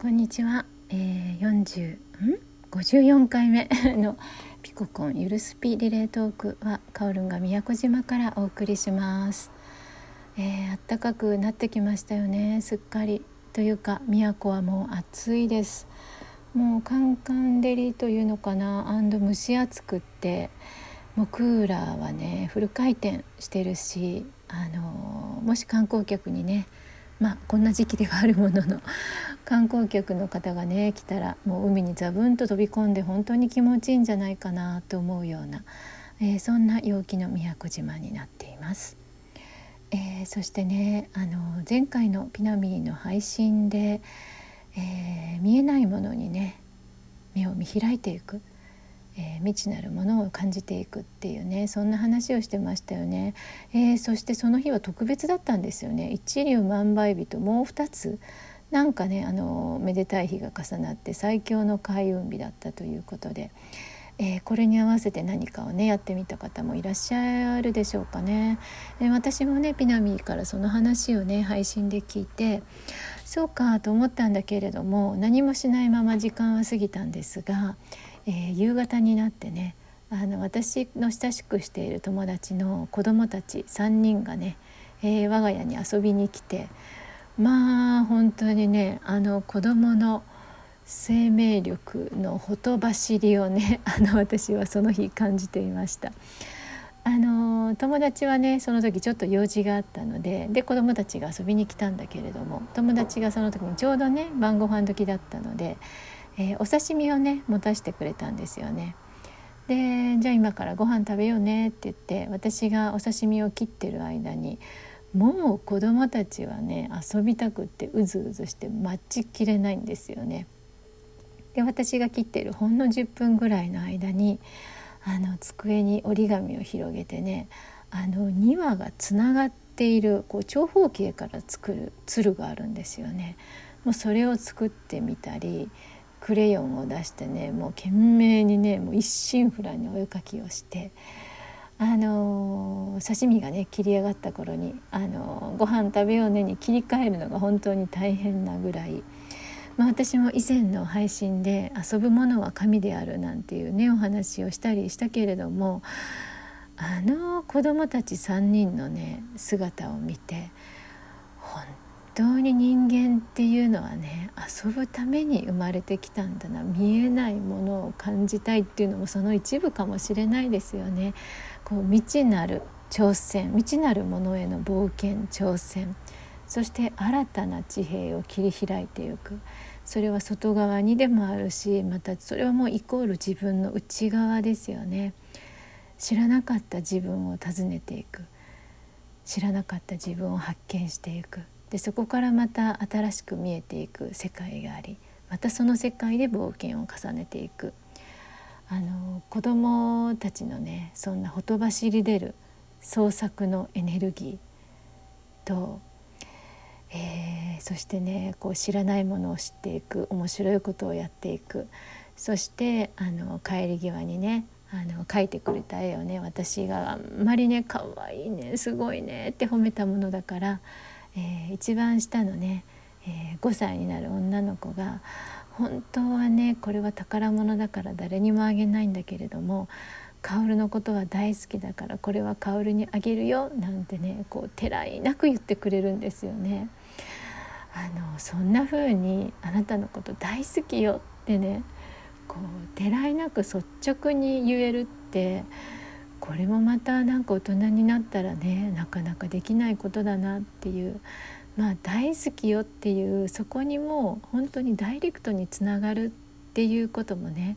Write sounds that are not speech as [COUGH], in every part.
こんにちは、えー、40ん？54回目 [LAUGHS] のピココンゆるスピリレートークはカオルンが宮古島からお送りします、えー、暖かくなってきましたよね。すっかりというか宮古はもう暑いです。もうカンカン照りというのかな。アンド蒸し暑くってもうクーラーはねフル回転してるしあのもし観光客にねまあこんな時期ではあるものの [LAUGHS] 観光客の方がね来たらもう海にザブンと飛び込んで本当に気持ちいいんじゃないかなと思うような、えー、そんな陽気の宮古島になっています。えー、そしてねあの前回のピナミーの配信で、えー、見えないものにね目を見開いていく。えー、未知なるものを感じていくっていうねそんな話をしてましたよね、えー、そしてその日は特別だったんですよね。一粒万倍日ともう2つ。なんかねあのめでたい日が重なって最強の開運日だったということで、えー、これに合わせて何かをねやってみた方もいらっしゃるでしょうかね、え、私もねピナミーからその話をね配信で聞いてそうかと思ったんだけれども何もしないまま時間は過ぎたんですがえー、夕方になってねあの私の親しくしている友達の子供たち3人がね、えー、我が家に遊びに来てまあ本当にねあの子供の生命力のほとばしりをね [LAUGHS] あの私はその日感じていました。あの友達はねその時ちょっと用事があったのでで子供たちが遊びに来たんだけれども友達がその時にちょうどね晩ご飯時だったのでえー、お刺身をね持たせてくれたんですよね。でじゃあ今からご飯食べようねって言って私がお刺身を切ってる間にもう子供たちはね遊びたくってうずうずして待ちきれないんですよね。で私が切ってるほんの10分ぐらいの間にあの机に折り紙を広げてねあの2羽がつながっているこう長方形から作る鶴があるんですよね。もうそれを作ってみたりクレヨンを出してねもう懸命にねもう一心不乱にお絵かきをしてあの刺身がね切り上がった頃にあのご飯食べようねに切り替えるのが本当に大変なぐらい、まあ、私も以前の配信で「遊ぶものは神である」なんていうねお話をしたりしたけれどもあの子供たち3人のね姿を見て当に人間っていうのはね遊ぶために生まれてきたんだな。見えないものを感じたいっていうのもその一部かもしれないですよね。こう未知なる挑戦未知なるものへの冒険挑戦。そして新たな地平を切り開いていく。それは外側にでもあるしまたそれはもうイコール自分の内側ですよね。知らなかった自分を訪ねていく。知らなかった自分を発見していく。でそこからまた新しく見えていく世界がありまたその世界で冒険を重ねていく。あの子どもたちのねそんなほとばしり出る創作のエネルギーと、えー、そしてねこう知らないものを知っていく面白いことをやっていく。そしてあの帰り際にねあの描いてくれた絵をね私があんまりね可愛いねすごいねって褒めたものだからえー、一番下のね、えー、5歳になる女の子が本当はねこれは宝物だから誰にもあげないんだけれども薫のことは大好きだからこれは薫にあげるよなんてねこうてらいなく言ってくれるんですよね。あのそんな風にあなたのこと大好きよってねこうてらいなく率直に言えるってこれもまたなんか大人になったらねなかなかできないことだなっていうまあ大好きよっていうそこにも本当にダイレクトにつながるっていうこともね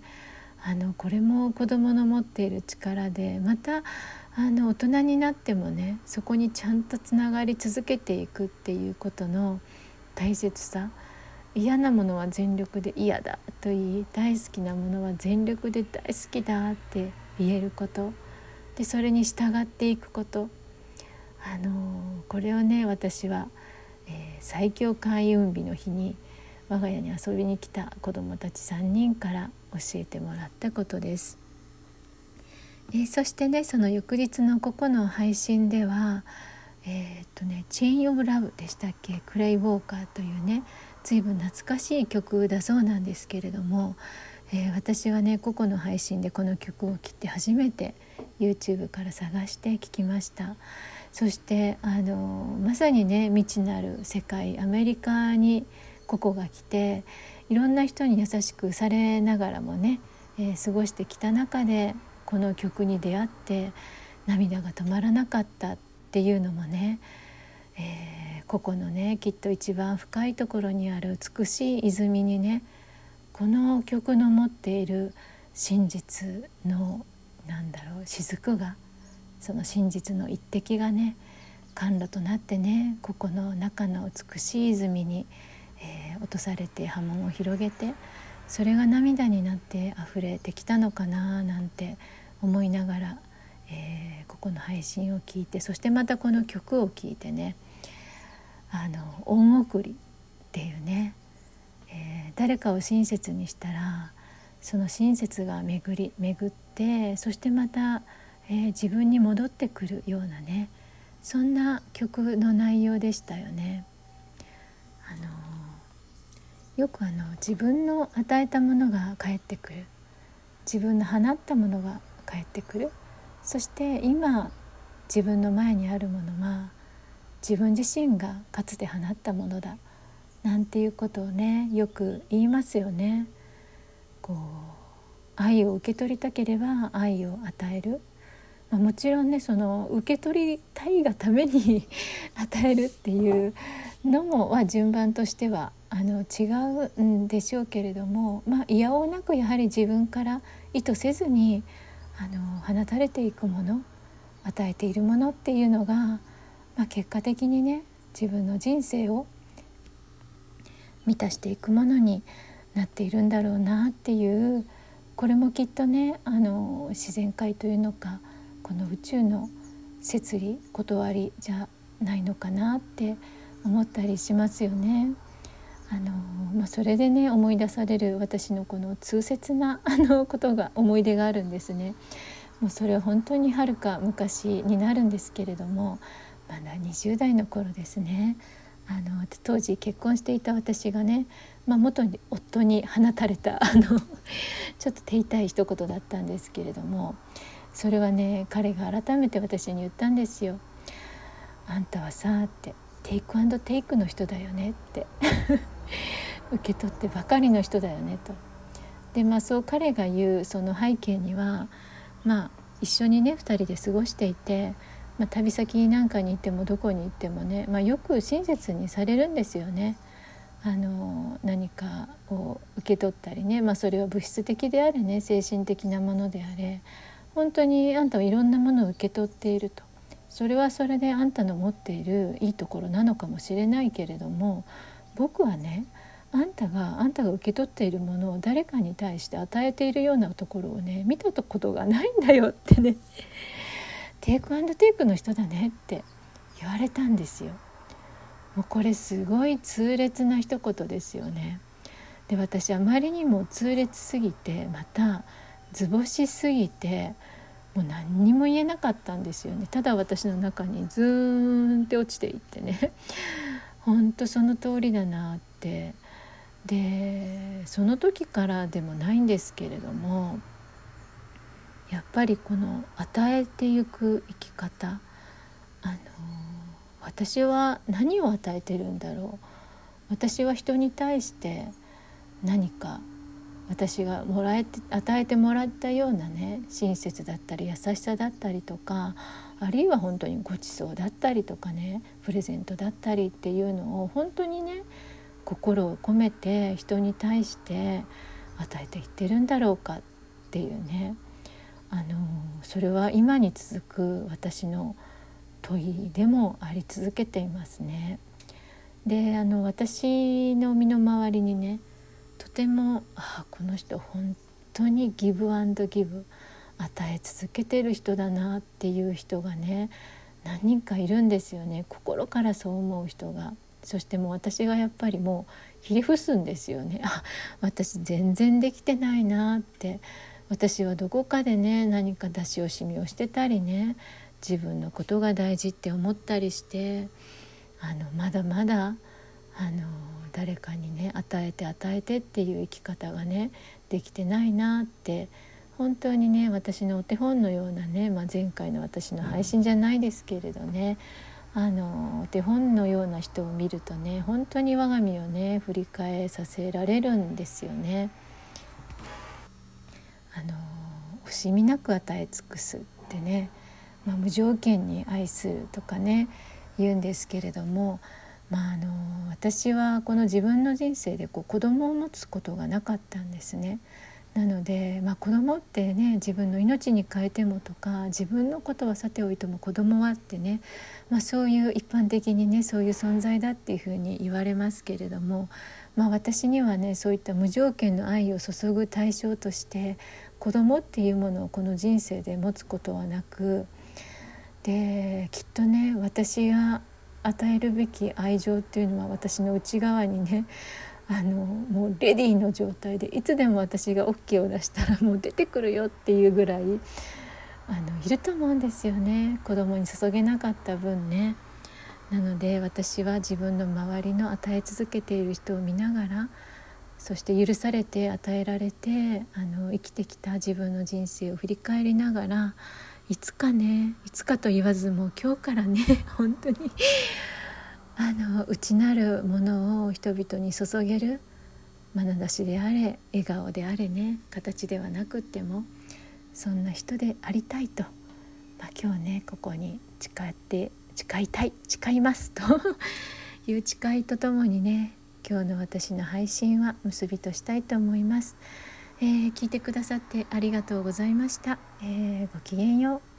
あのこれも子どもの持っている力でまたあの大人になってもねそこにちゃんとつながり続けていくっていうことの大切さ。嫌なものは全力で嫌だと言い大好きなものは全力で大好きだって言えること。でそれに従っていくことあのこれをね私は、えー、最強開運日の日に我が家に遊びに来た子どもたち3人から教えてもらったことです。えー、そしてねその翌日のここの配信ではえー、っとね「チェイン・オブ・ラブ」でしたっけ？クレイ・ウォーカーというね随分懐かしい曲だそうなんですけれども、えー、私はね個々の配信でこの曲を聴って初めて YouTube から探して聴きました。そしてあのまさにね未知なる世界アメリカにココが来ていろんな人に優しくされながらもね、えー、過ごしてきた中でこの曲に出会って涙が止まらなかったっていうのもね、えー、ここのねきっと一番深いところにある美しい泉にねこの曲の持っている真実のなんだろう雫がその真実の一滴がね甘露となってねここの中の美しい泉に、えー、落とされて波紋を広げてそれが涙になって溢れてきたのかななんて思いながら、えー、ここの配信を聞いてそしてまたこの曲を聴いてねあの恩送りっていうね、えー、誰かを親切にしたらその親切が巡り巡ってそしてまた、えー、自分に戻ってくるようなねそんな曲の内容でしたよね。あのよくあの自分の与えたものが返ってくる。自分の放ったものが返ってくる。そして今自分の前にあるものは自分自身がかつて放ったものだ。なんていうことをねよく言いますよね。こう愛を受け取りたければ愛を与える、まあ、もちろんねその受け取りたいがために [LAUGHS] 与えるっていうのもは順番としてはあの違うんでしょうけれどもまあいやおうなくやはり自分から意図せずにあの放たれていくもの与えているものっていうのが、まあ、結果的にね自分の人生を満たしていくものになっているんだろうなっていうこれもきっとねあの自然界というのかこの宇宙の摂理断りじゃないのかなって思ったりしますよね。あのまあ、それでね思い出される私のこの痛切なあのことが思い出があるんですね。もうそれは本当にはるか昔になるんですけれどもまだ20代の頃ですねあの当時結婚していた私がね、まあ、元に夫に放たれたあのちょっと手痛い一言だったんですけれどもそれはね彼が改めて私に言ったんですよ。あんたはさってテイクアンドテイクの人だよねって [LAUGHS] 受け取ってばかりの人だよねと。でまあそう彼が言うその背景にはまあ一緒にね2人で過ごしていてまあ、旅先なんかに行ってもどこに行ってもね、まあ、よく親切にされるんですよね。あの何かを受け取ったりね、まあ、それは物質的であれね精神的なものであれ。本当にあんたはいろんなものを受け取っていると。それはそれであんたの持っているいいところなのかもしれないけれども僕はねあんたがあんたが受け取っているものを誰かに対して与えているようなところをね見たことがないんだよってね。テイクアンドテイクの人だねって言われたんですよ。もうこれすごい痛烈な一言ですよね。で私あまりにも痛烈すぎてまた図星すぎてもう何にも言えなかったんですよねただ私の中にズーンって落ちていってね本当その通りだなってでその時からでもないんですけれどもやっぱりこの与えていく生き方あの私は何を与えてるんだろう。私は人に対して何か私がもらえて与えてもらったようなね親切だったり優しさだったりとかあるいは本当にごちそうだったりとかねプレゼントだったりっていうのを本当にね心を込めて人に対して与えていってるんだろうかっていうね。あのそれは今に続く私の問いでもあり続けていますね。であの私の身の回りにねとてもああこの人本当にギブアンドギブ与え続けてる人だなっていう人がね何人かいるんですよね。心からそう思う人が。そしてもう私がやっぱりもうひれ伏すんですよね。あ私全然できてないなって私はどこかでね何か出し惜しみをしてたりね自分のことが大事って思ったりしてあのまだまだああの誰かにね与えて与えてっていう生き方がねできてないなって本当にね私のお手本のようなね、まあ、前回の私の配信じゃないですけれどねあのお手本のような人を見るとね本当に我が身をね振り返させられるんですよね。あの惜しみなく与え尽くすってね、まあ、無条件に愛するとかね言うんですけれども、まあ、あの私はこの自分の人生でこう子供を持つことがなかったんですね。なので、まあ、子供ってね自分の命に変えてもとか自分のことはさておいても子供はってね、まあ、そういう一般的にねそういう存在だっていうふうに言われますけれども、まあ、私にはねそういった無条件の愛を注ぐ対象として子供っていうものをこの人生で持つことはなくできっとね私が与えるべき愛情っていうのは私の内側にねあのもうレディーの状態でいつでも私が OK を出したらもう出てくるよっていうぐらいあのいると思うんですよね子供に注げなかった分ね。なので私は自分の周りの与え続けている人を見ながらそして許されて与えられてあの生きてきた自分の人生を振り返りながらいつかねいつかと言わずもう今日からね [LAUGHS] 本当にあの内なるものを人々に注げる眼差しであれ笑顔であれね形ではなくってもそんな人でありたいと、まあ、今日ねここに誓って誓いたい誓いますと。[LAUGHS] いう誓いとともにね今日の私の配信は結びとしたいと思います、えー、聞いてくださってありがとうございました、えー、ごきげんよう。